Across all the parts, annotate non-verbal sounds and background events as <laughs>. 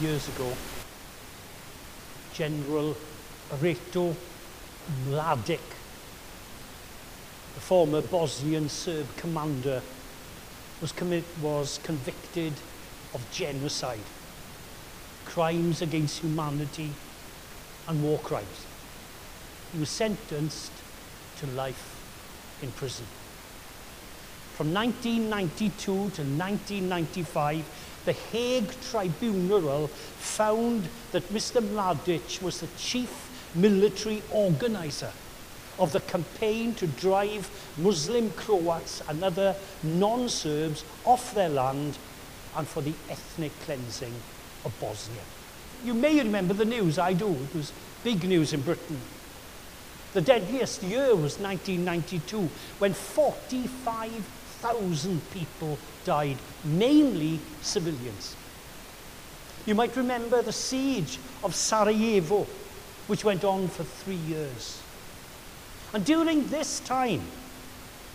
years ago, General Ratko Mladic, the former Bosnian Serb commander, was, was convicted of genocide, crimes against humanity, and war crimes. He was sentenced to life in prison. From 1992 to 1995, the Hague Tribunal found that Mr. Mladic was the chief military organizer of the campaign to drive Muslim Croats and other non-Serbs off their land and for the ethnic cleansing of Bosnia. You may remember the news, I do, it was big news in Britain. The deadliest year was 1992 when 45 1,000 people died, mainly civilians. You might remember the siege of Sarajevo, which went on for three years. And during this time,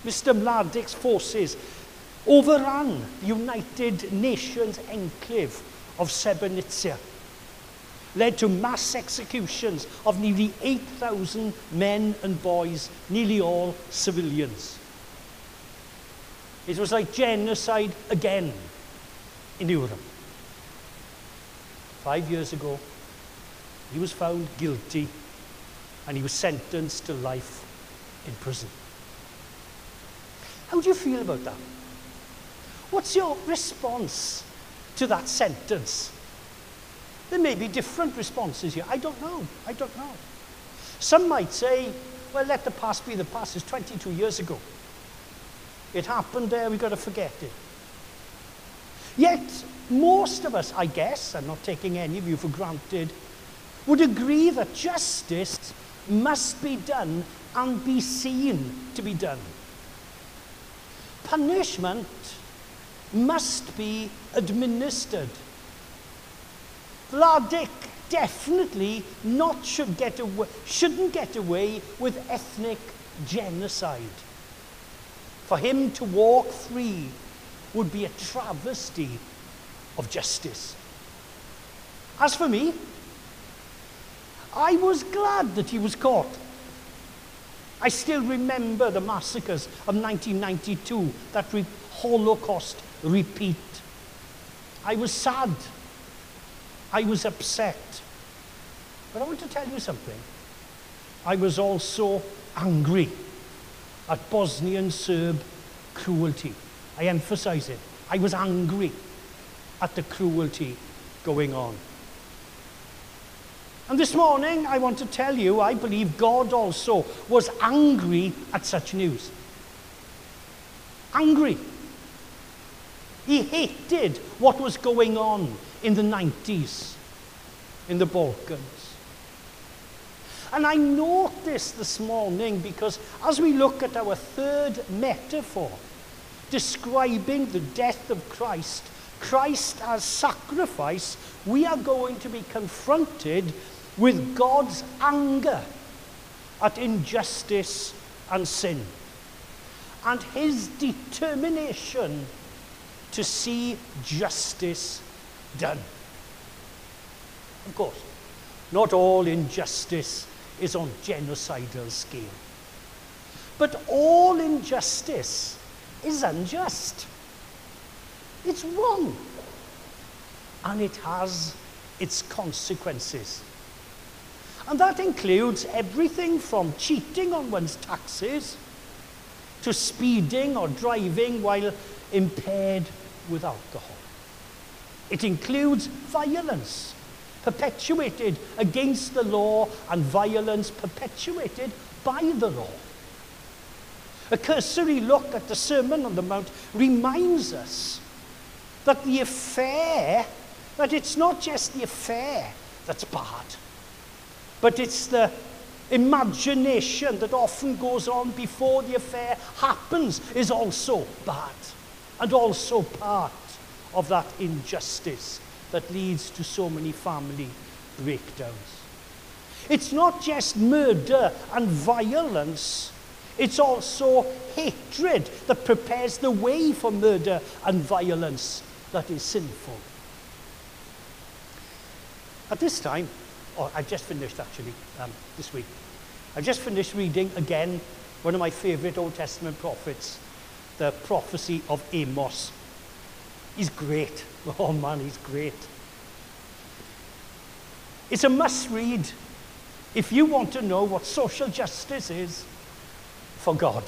Mr. Mladic's forces overran the United Nations enclave of Srebrenica, led to mass executions of nearly 8,000 men and boys, nearly all civilians. It was like genocide again in Europe. Five years ago, he was found guilty and he was sentenced to life in prison. How do you feel about that? What's your response to that sentence? There may be different responses here. I don't know. I don't know. Some might say, well, let the past be the past. It's 22 years ago. It happened there, we've got to forget it. Yet, most of us, I guess, I'm not taking any of you for granted, would agree that justice must be done and be seen to be done. Punishment must be administered. Vladik definitely not should get away, shouldn't get away with ethnic genocide. For him to walk free would be a travesty of justice. As for me, I was glad that he was caught. I still remember the massacres of 1992, that re Holocaust repeat. I was sad I was upset. But I want to tell you something. I was also angry at Bosnian Serb cruelty. I emphasize it. I was angry at the cruelty going on. And this morning, I want to tell you, I believe God also was angry at such news. Angry. He hated what was going on in the 90s in the Balkans. And I note this this morning because as we look at our third metaphor, describing the death of Christ, Christ as sacrifice, we are going to be confronted with God's anger at injustice and sin and his determination to see justice done. Of course, not all injustice is on genocidal scale. But all injustice is unjust. It's wrong. And it has its consequences. And that includes everything from cheating on one's taxes to speeding or driving while impaired with alcohol. It includes violence perpetuated against the law and violence perpetuated by the law. A cursory look at the Sermon on the Mount reminds us that the affair, that it's not just the affair that's bad, but it's the imagination that often goes on before the affair happens is also bad and also part of that injustice that leads to so many family breakdowns. It's not just murder and violence, it's also hatred that prepares the way for murder and violence that is sinful. At this time, or I've just finished actually um, this week, I've just finished reading again one of my favourite Old Testament prophets, the prophecy of Amos He's great. Oh man, he's great. It's a must read if you want to know what social justice is for God.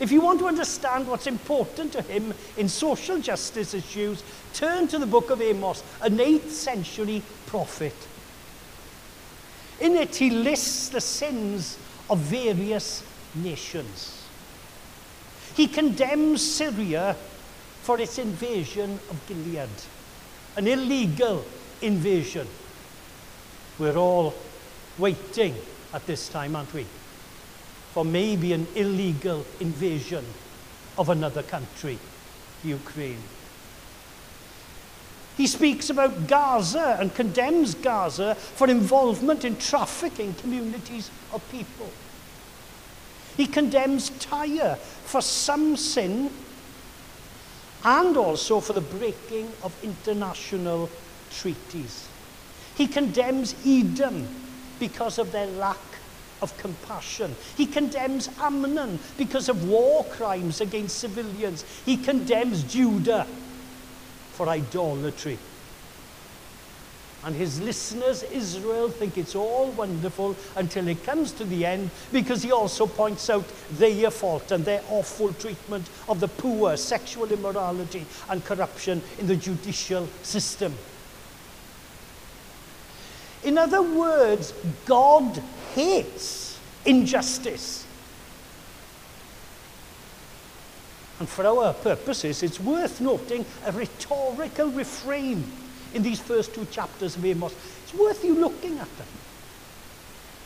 If you want to understand what's important to him in social justice issues, turn to the book of Amos, an 8th century prophet. In it, he lists the sins of various nations. He condemns Syria for its invasion of Gilead, an illegal invasion. We're all waiting at this time, aren't we? For maybe an illegal invasion of another country, Ukraine. He speaks about Gaza and condemns Gaza for involvement in trafficking communities of people. He condemns Tyre for some sin and also for the breaking of international treaties. He condemns Edom because of their lack of compassion. He condemns Amnon because of war crimes against civilians. He condemns Judah for idolatry. And his listeners, Israel, think it's all wonderful until it comes to the end because he also points out their fault and their awful treatment of the poor, sexual immorality, and corruption in the judicial system. In other words, God hates injustice. And for our purposes, it's worth noting a rhetorical refrain in these first two chapters of Amos. It's worth you looking at them.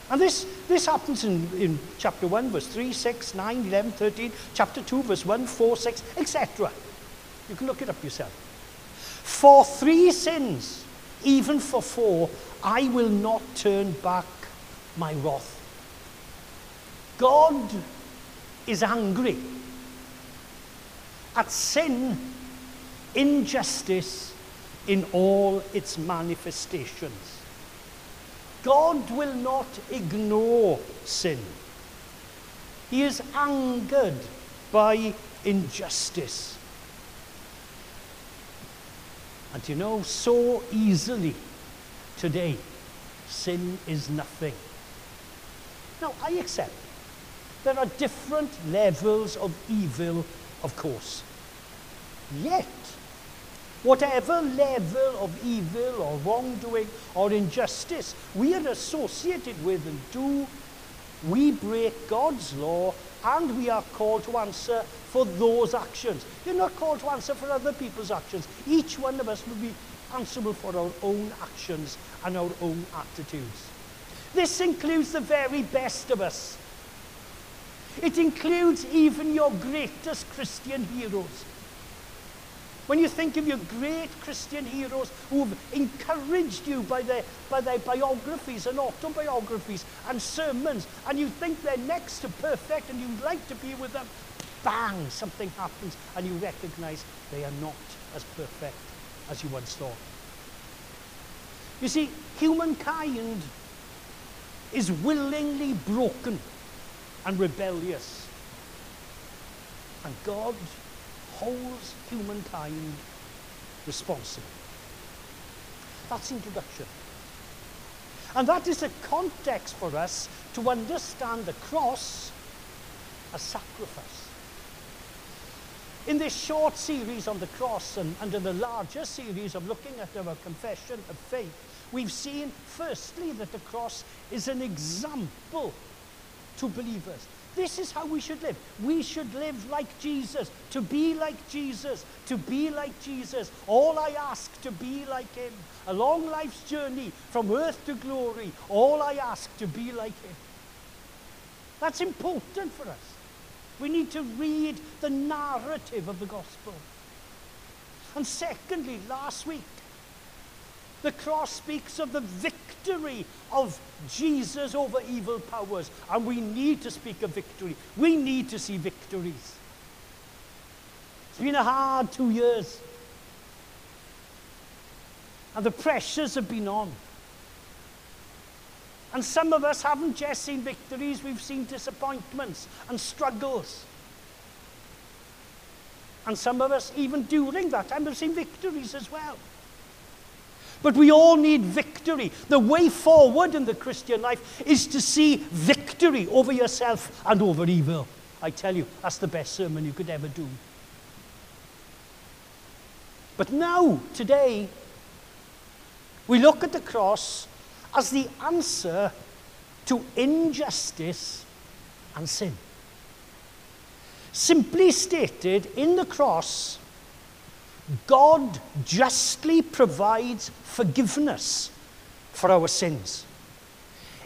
And this, this happens in, in chapter 1, verse 3, 6, 9, 11, 13, chapter 2, verse 1, 4, 6, etc. You can look it up yourself. For three sins, even for four, I will not turn back my wrath. God is angry at sin, injustice in all its manifestations. God will not ignore sin. He is angered by injustice. And you know, so easily today, sin is nothing. Now, I accept there are different levels of evil, of course. Yet, whatever level of evil or wrongdoing or injustice we are associated with and do, we break God's law and we are called to answer for those actions. You're not called to answer for other people's actions. Each one of us will be answerable for our own actions and our own attitudes. This includes the very best of us. It includes even your greatest Christian heroes. When you think of your great Christian heroes who've encouraged you by their, by their biographies and autobiographies and sermons, and you think they're next to perfect and you'd like to be with them, bang, something happens and you recognize they are not as perfect as you once thought. You see, humankind is willingly broken and rebellious. And God holds humankind responsible. That's introduction. And that is a context for us to understand the cross as sacrifice. In this short series on the cross and, and in the larger series of looking at our confession of faith, we've seen firstly that the cross is an example to believers. This is how we should live. We should live like Jesus, to be like Jesus, to be like Jesus. All I ask to be like him. A long life's journey from earth to glory. All I ask to be like him. That's important for us. We need to read the narrative of the gospel. And secondly, last week, the cross speaks of the victory of Jesus over evil powers. And we need to speak of victory. We need to see victories. It's been a hard two years. And the pressures have been on. And some of us haven't just seen victories, we've seen disappointments and struggles. And some of us, even during that time, have seen victories as well. But we all need victory. The way forward in the Christian life is to see victory over yourself and over evil. I tell you, that's the best sermon you could ever do. But now, today, we look at the cross as the answer to injustice and sin. Simply stated, in the cross, God justly provides forgiveness for our sins.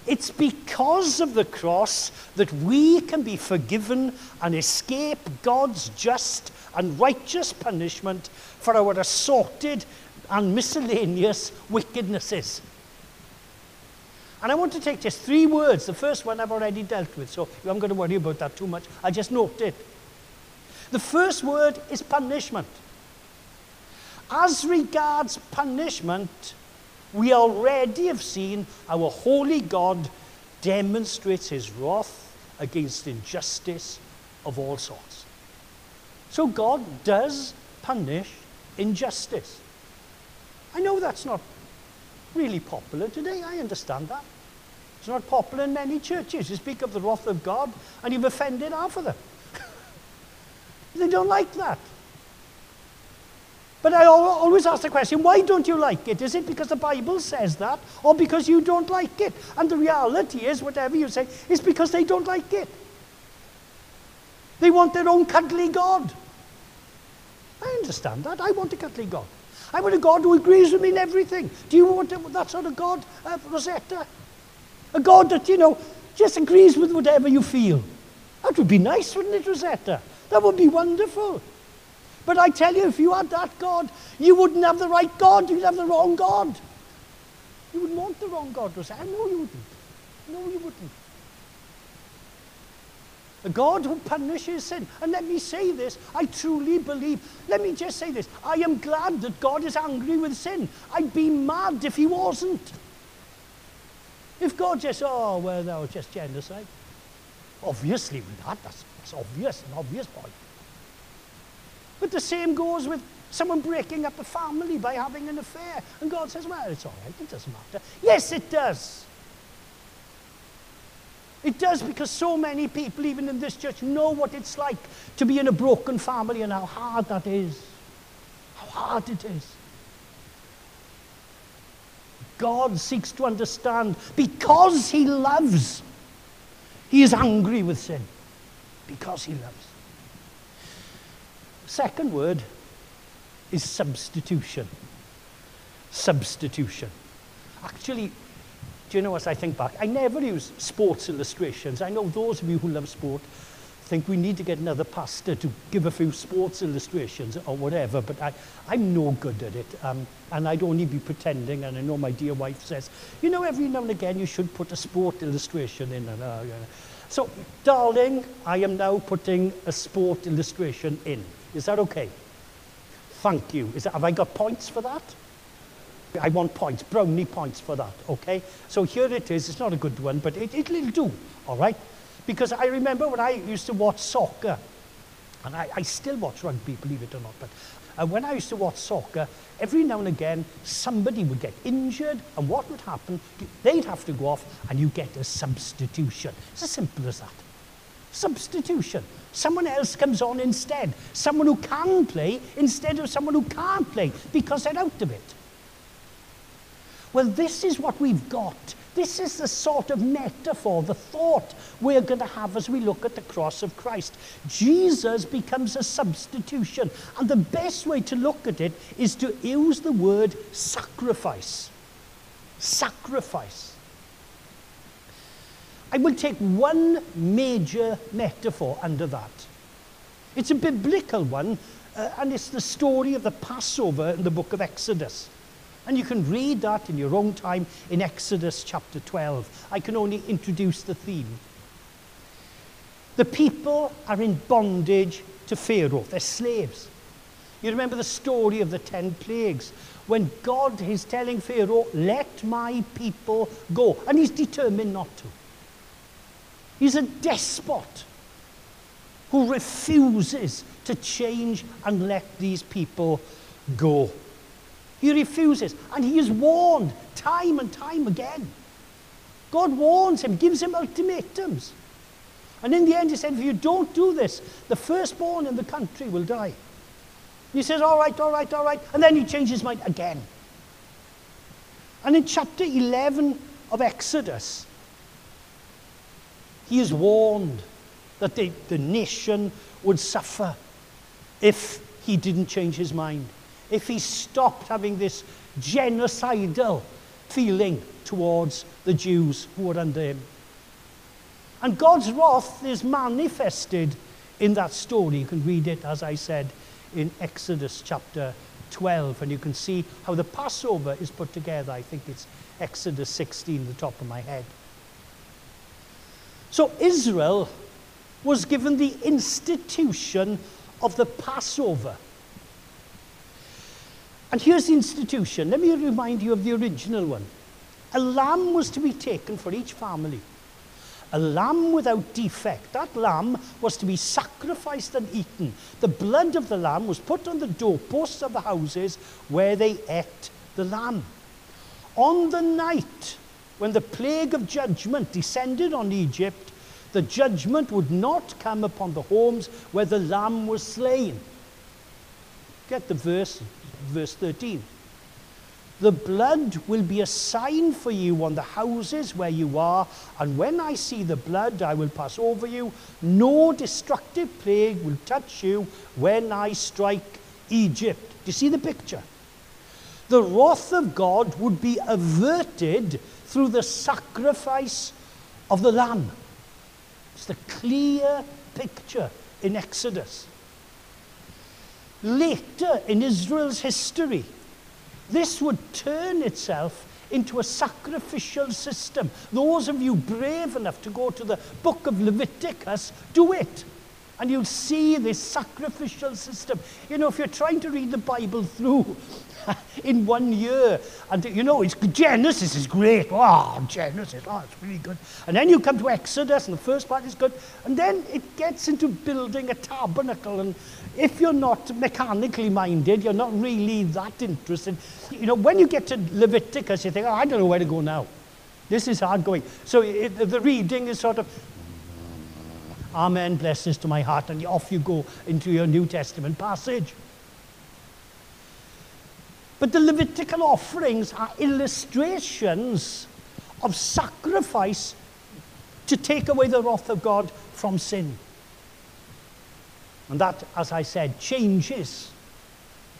It's because of the cross that we can be forgiven and escape God's just and righteous punishment for our assorted and miscellaneous wickednesses. And I want to take just three words. The first one I've already dealt with, so I'm not going to worry about that too much. I just note it. The first word is punishment. As regards punishment, we already have seen our holy God demonstrate his wrath against injustice of all sorts. So God does punish injustice. I know that's not really popular today, I understand that. It's not popular in many churches. You speak of the wrath of God and you've offended half of them. <laughs> they don't like that. But I always ask the question, why don't you like it? Is it because the Bible says that, or because you don't like it? And the reality is, whatever you say, is because they don't like it. They want their own cuddly God. I understand that. I want a cuddly God. I want a God who agrees with me in everything. Do you want that sort of God, uh, Rosetta? A God that, you know, just agrees with whatever you feel. That would be nice, wouldn't it, Rosetta? That would be wonderful. But I tell you, if you had that God, you wouldn't have the right God, you'd have the wrong God. You wouldn't want the wrong God, I know you wouldn't. No, you wouldn't. A God who punishes sin. And let me say this, I truly believe, let me just say this, I am glad that God is angry with sin. I'd be mad if he wasn't. If God just, oh, well, that was just genocide. Obviously, with that, that's, that's obvious, an obvious point. But the same goes with someone breaking up a family by having an affair. And God says, well, it's all right, it doesn't matter. Yes, it does. It does because so many people, even in this church, know what it's like to be in a broken family and how hard that is. How hard it is. God seeks to understand because He loves. He is angry with sin because He loves. Second word is substitution. Substitution. Actually, do you know, as I think back, I never use sports illustrations. I know those of you who love sport think we need to get another pastor to give a few sports illustrations or whatever, but I, I'm no good at it. Um, and I'd only be pretending, and I know my dear wife says, you know, every now and again you should put a sport illustration in. And, uh, So, darling, I am now putting a sport illustration in. Is that okay? Thank you. That, have I got points for that? I want points, brownie points for that, okay? So here it is. It's not a good one, but it, it'll do, all right? Because I remember when I used to watch soccer, and I, I still watch rugby, believe it or not, but uh, when I used to watch soccer, every now and again, somebody would get injured, and what would happen? They'd have to go off, and you get a substitution. It's as simple as that. Substitution. Someone else comes on instead. Someone who can play instead of someone who can't play because they're out of it. Well, this is what we've got. This is the sort of metaphor, the thought we're going to have as we look at the cross of Christ. Jesus becomes a substitution. And the best way to look at it is to use the word sacrifice. Sacrifice. I will take one major metaphor under that. It's a biblical one, uh, and it's the story of the Passover in the book of Exodus. And you can read that in your own time in Exodus chapter 12. I can only introduce the theme. The people are in bondage to Pharaoh, they're slaves. You remember the story of the ten plagues when God is telling Pharaoh, Let my people go. And he's determined not to. He's a despot who refuses to change and let these people go. He refuses. And he is warned time and time again. God warns him, gives him ultimatums. And in the end, he said, if you don't do this, the firstborn in the country will die. He says, all right, all right, all right. And then he changes his mind again. And in chapter 11 of Exodus, He is warned that they, the nation would suffer if he didn't change his mind, if he stopped having this genocidal feeling towards the Jews who were under him. And God's wrath is manifested in that story. You can read it, as I said, in Exodus chapter 12, and you can see how the Passover is put together. I think it's Exodus 16, the top of my head. So Israel was given the institution of the Passover. And here's the institution. Let me remind you of the original one. A lamb was to be taken for each family. A lamb without defect. That lamb was to be sacrificed and eaten. The blood of the lamb was put on the doorposts of the houses where they ate the lamb. On the night when the plague of judgment descended on Egypt, the judgment would not come upon the homes where the lamb was slain. Get the verse, verse 13. The blood will be a sign for you on the houses where you are, and when I see the blood, I will pass over you. No destructive plague will touch you when I strike Egypt. Do you see the picture? The wrath of God would be averted through the sacrifice of the Lamb. It's the clear picture in Exodus. Later in Israel's history, this would turn itself into a sacrificial system. Those of you brave enough to go to the book of Leviticus, do it. And you'll see this sacrificial system. You know, if you're trying to read the Bible through <laughs> in one year, and you know, it's Genesis is great. Oh, Genesis, oh, it's really good. And then you come to Exodus, and the first part is good. And then it gets into building a tabernacle and if you're not mechanically minded, you're not really that interested. You know, when you get to Leviticus, you think, oh, I don't know where to go now. This is hard going. So it, the reading is sort of, Amen, blessings to my heart, and off you go into your New Testament passage. But the Levitical offerings are illustrations of sacrifice to take away the wrath of God from sin. And that, as I said, changes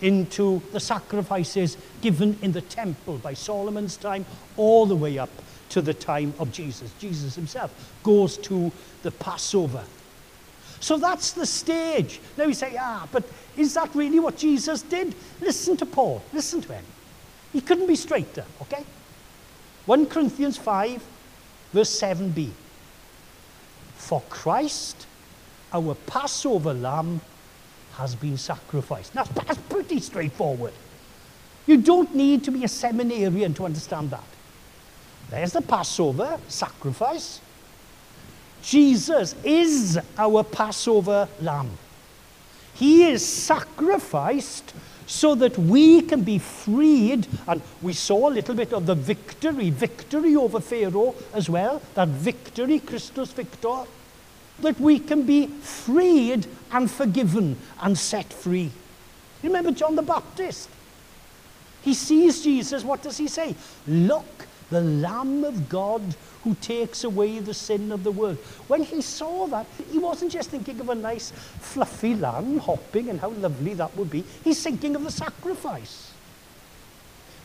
into the sacrifices given in the temple by Solomon's time all the way up to the time of Jesus. Jesus himself goes to the Passover. So that's the stage. Now we say, ah, but is that really what Jesus did? Listen to Paul. Listen to him. He couldn't be straighter, okay? 1 Corinthians 5, verse 7b. For Christ our Passover lamb has been sacrificed. Now, that's pretty straightforward. You don't need to be a seminarian to understand that. There's the Passover sacrifice. Jesus is our Passover lamb. He is sacrificed so that we can be freed. And we saw a little bit of the victory, victory over Pharaoh as well. That victory, Christus Victor that we can be freed and forgiven and set free. You remember John the Baptist? He sees Jesus. What does he say? Look, the Lamb of God who takes away the sin of the world. When he saw that, he wasn't just thinking of a nice, fluffy lamb hopping and how lovely that would be. He's thinking of the sacrifice.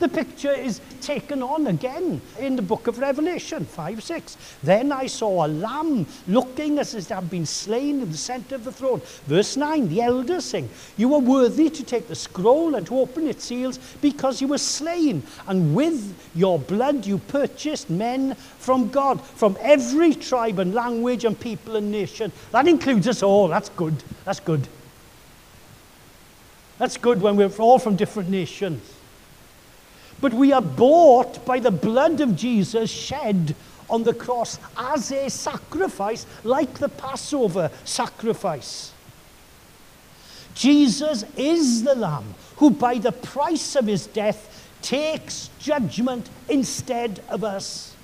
The picture is taken on again in the book of Revelation 5 6. Then I saw a lamb looking as if it had been slain in the center of the throne. Verse 9 the elders sing, You are worthy to take the scroll and to open its seals because you were slain, and with your blood you purchased men from God, from every tribe and language and people and nation. That includes us all. That's good. That's good. That's good when we're all from different nations. But we are bought by the blood of Jesus shed on the cross as a sacrifice, like the Passover sacrifice. Jesus is the Lamb who, by the price of his death, takes judgment instead of us.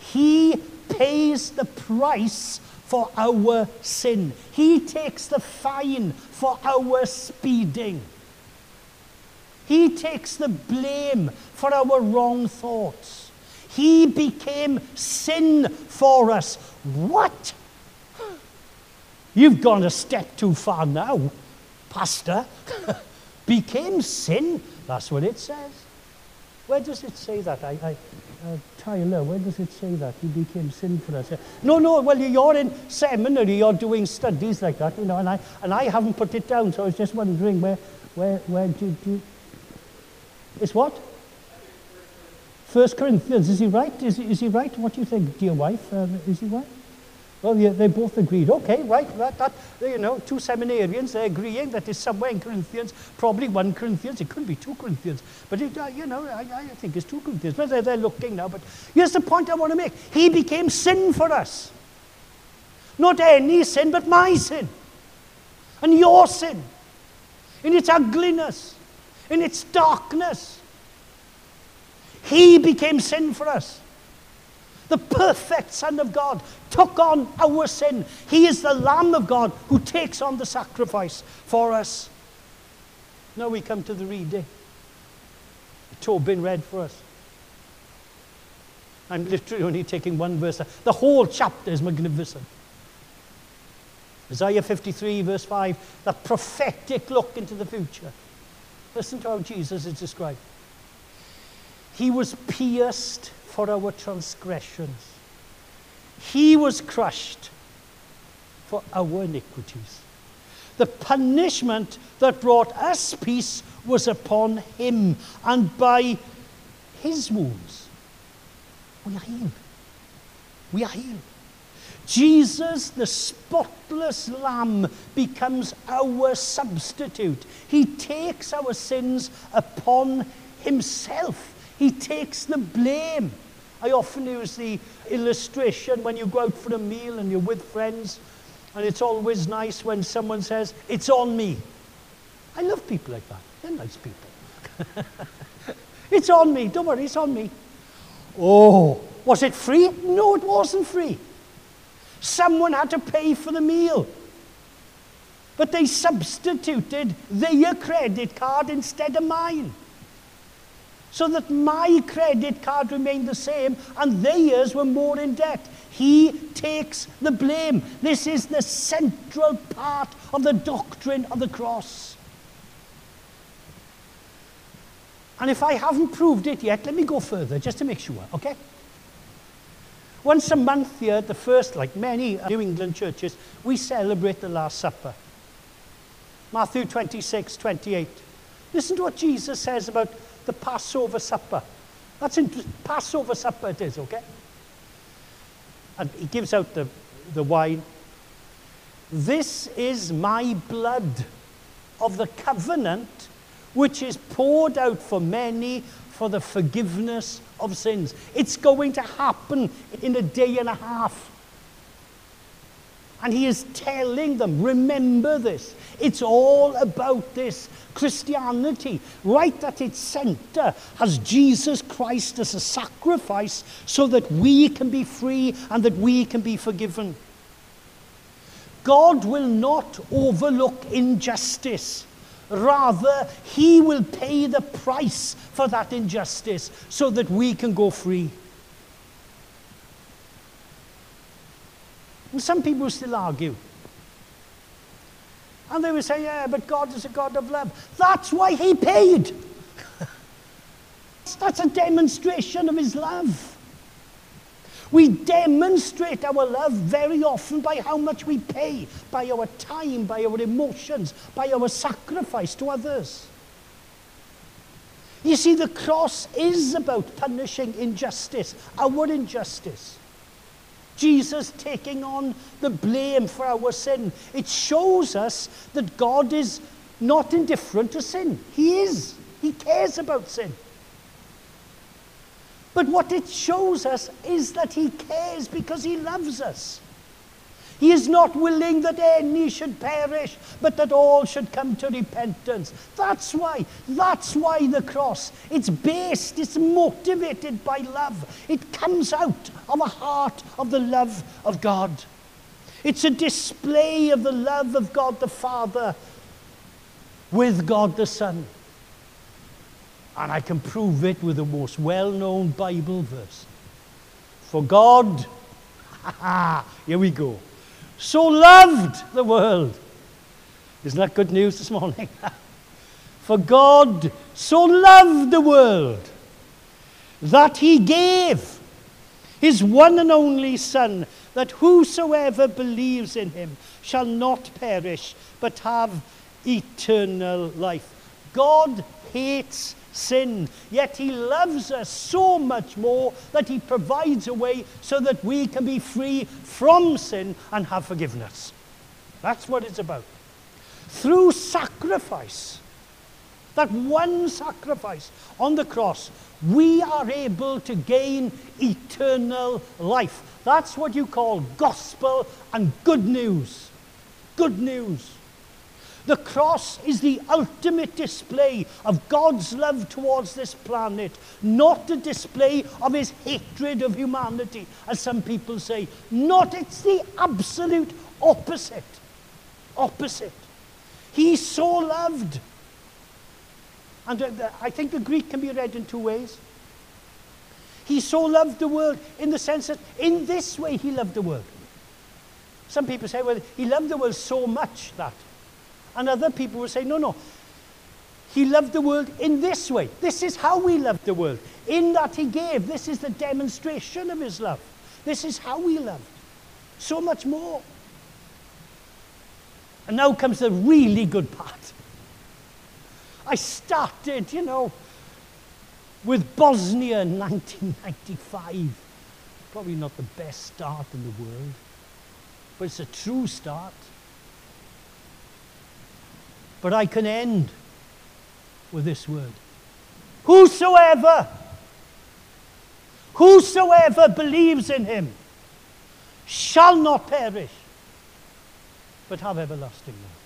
He pays the price for our sin. He takes the fine for our speeding. He takes the blame for our wrong thoughts. He became sin for us. What? You've gone a step too far now, Pastor. <laughs> became sin. That's what it says. Where does it say that? I, I, uh, Tyler, where does it say that? He became sin for us. No, no, well, you're in seminary, you're doing studies like that, you know, and I, and I haven't put it down, so I was just wondering where, where, where did you... It's what? First Corinthians, is he right? Is, is he right? What do you think, dear wife? Um, is he right? Well, yeah, they both agreed. Okay, right, that, that, you know, two seminarians, they're agreeing that it's somewhere in Corinthians, probably one Corinthians, it couldn't be two Corinthians, but, it, uh, you know, I, I think it's two Corinthians. But they're, they're looking now, but here's the point I want to make. He became sin for us. Not any sin, but my sin. And your sin. In its ugliness, in its darkness. He became sin for us the perfect Son of God, took on our sin. He is the Lamb of God who takes on the sacrifice for us. Now we come to the reading. Eh? It's all been read for us. I'm literally only taking one verse. The whole chapter is magnificent. Isaiah 53, verse 5, the prophetic look into the future. Listen to how Jesus is described. He was pierced for our transgressions. He was crushed for our iniquities. The punishment that brought us peace was upon him, and by his wounds we are healed. We are healed. Jesus, the spotless Lamb, becomes our substitute. He takes our sins upon himself. He takes the blame. I often use the illustration when you go out for a meal and you're with friends, and it's always nice when someone says, It's on me. I love people like that. They're nice people. <laughs> it's on me. Don't worry, it's on me. Oh, was it free? No, it wasn't free. Someone had to pay for the meal. But they substituted their credit card instead of mine so that my credit card remained the same and theirs were more in debt. He takes the blame. This is the central part of the doctrine of the cross. And if I haven't proved it yet, let me go further just to make sure, okay? Once a month here at the first, like many New England churches, we celebrate the Last Supper. Matthew 26, 28. Listen to what Jesus says about the Passover supper. That's interesting. Passover supper it is, okay? And he gives out the, the wine. This is my blood of the covenant, which is poured out for many for the forgiveness of sins. It's going to happen in a day and a half. And he is telling them, remember this. It's all about this. Christianity, right at its center, has Jesus Christ as a sacrifice so that we can be free and that we can be forgiven. God will not overlook injustice. Rather, he will pay the price for that injustice so that we can go free. And some people still argue. And they will say, yeah, but God is a God of love. That's why he paid. <laughs> That's a demonstration of his love. We demonstrate our love very often by how much we pay, by our time, by our emotions, by our sacrifice to others. You see, the cross is about punishing injustice, our injustice. Jesus taking on the blame for our sin. It shows us that God is not indifferent to sin. He is. He cares about sin. But what it shows us is that he cares because he loves us. He is not willing that any should perish, but that all should come to repentance. That's why. That's why the cross. It's based, it's motivated by love. It comes out of a heart of the love of God. It's a display of the love of God the Father with God the Son. And I can prove it with the most well known Bible verse. For God, <laughs> here we go, so loved the world. Isn't that good news this morning? <laughs> For God so loved the world that he gave his one and only Son, that whosoever believes in him shall not perish, but have eternal life. God hates sin. Yet he loves us so much more that he provides a way so that we can be free from sin and have forgiveness. That's what it's about. Through sacrifice, that one sacrifice on the cross, we are able to gain eternal life. That's what you call gospel and good news. Good news. The cross is the ultimate display of God's love towards this planet, not a display of his hatred of humanity, as some people say. Not, it's the absolute opposite. Opposite. He so loved. And uh, I think the Greek can be read in two ways. He so loved the world in the sense that in this way he loved the world. Some people say, well, he loved the world so much that. And other people will say, no, no. He loved the world in this way. This is how we love the world. In that he gave. This is the demonstration of his love. This is how we loved. So much more. And now comes the really good part. I started, you know, with Bosnia in 1995. Probably not the best start in the world, but it's a true start. But I can end with this word Whosoever, whosoever believes in him shall not perish, but have everlasting life.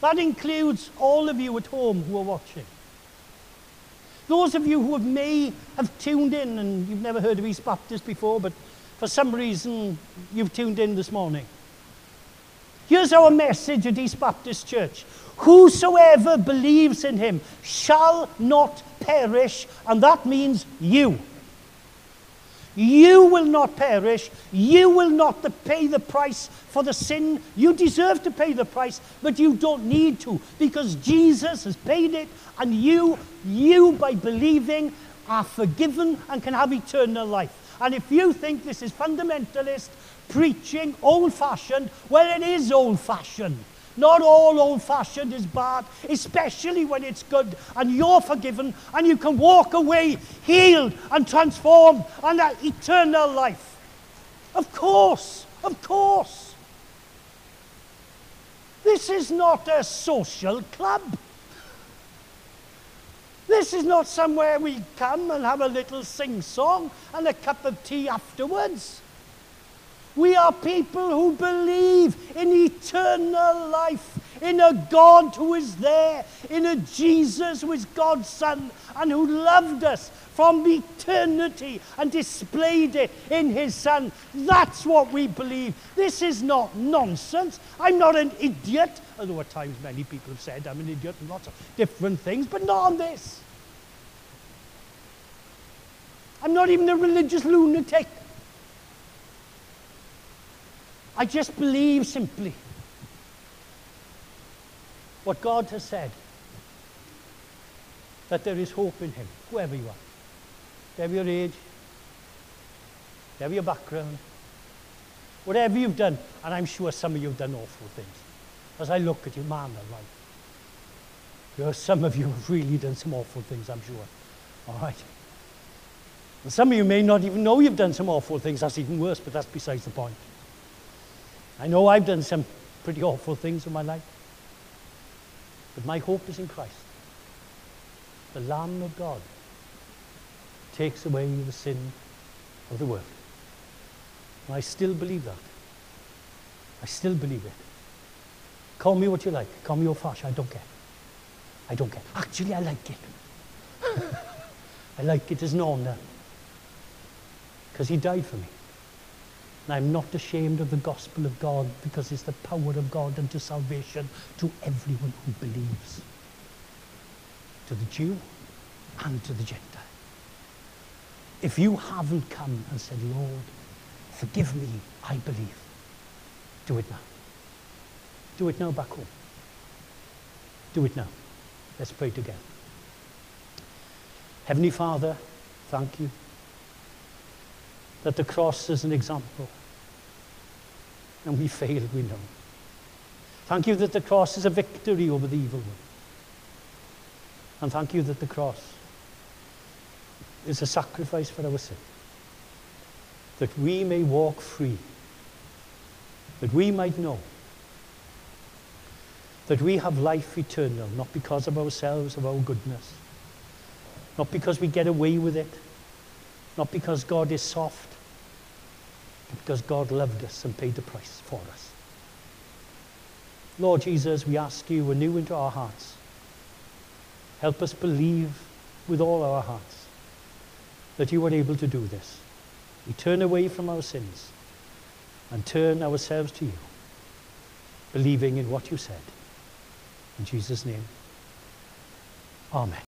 That includes all of you at home who are watching. Those of you who have may have tuned in and you've never heard of East Baptist before, but for some reason you've tuned in this morning. Here's our message at East Baptist Church Whosoever believes in him shall not perish, and that means you. You will not perish. You will not pay the price for the sin. You deserve to pay the price, but you don't need to because Jesus has paid it, and you, you by believing, are forgiven and can have eternal life. And if you think this is fundamentalist, preaching old fashioned, well, it is old fashioned. Not all old fashioned is bad, especially when it's good and you're forgiven and you can walk away healed and transformed and that eternal life. Of course, of course. This is not a social club. This is not somewhere we come and have a little sing song and a cup of tea afterwards. We are people who believe in eternal life, in a God who is there, in a Jesus who is God's Son and who loved us from eternity and displayed it in his Son. That's what we believe. This is not nonsense. I'm not an idiot, although at times many people have said I'm an idiot and lots of different things, but not on this. I'm not even a religious lunatic. I just believe simply what God has said that there is hope in Him, whoever you are, whatever your age, whatever your background, whatever you've done, and I'm sure some of you have done awful things. As I look at you, man alive, you know, some of you have really done some awful things, I'm sure. All right. And some of you may not even know you've done some awful things. That's even worse, but that's besides the point. I know I've done some pretty awful things in my life. But my hope is in Christ. The Lamb of God takes away the sin of the world. And I still believe that. I still believe it. Call me what you like. Call me old fashioned. I don't care. I don't care. Actually, I like it. <laughs> I like it as an honour. Because he died for me. And I'm not ashamed of the gospel of God because it's the power of God unto salvation to everyone who believes. To the Jew and to the Gentile. If you haven't come and said, Lord, forgive me, I believe, do it now. Do it now back home. Do it now. Let's pray together. Heavenly Father, thank you that the cross is an example. And we fail, we know. Thank you that the cross is a victory over the evil one. And thank you that the cross is a sacrifice for our sin. That we may walk free. That we might know that we have life eternal, not because of ourselves, of our goodness, not because we get away with it, not because God is soft, because God loved us and paid the price for us. Lord Jesus, we ask you anew into our hearts. Help us believe with all our hearts that you are able to do this. We turn away from our sins and turn ourselves to you, believing in what you said. In Jesus' name, Amen.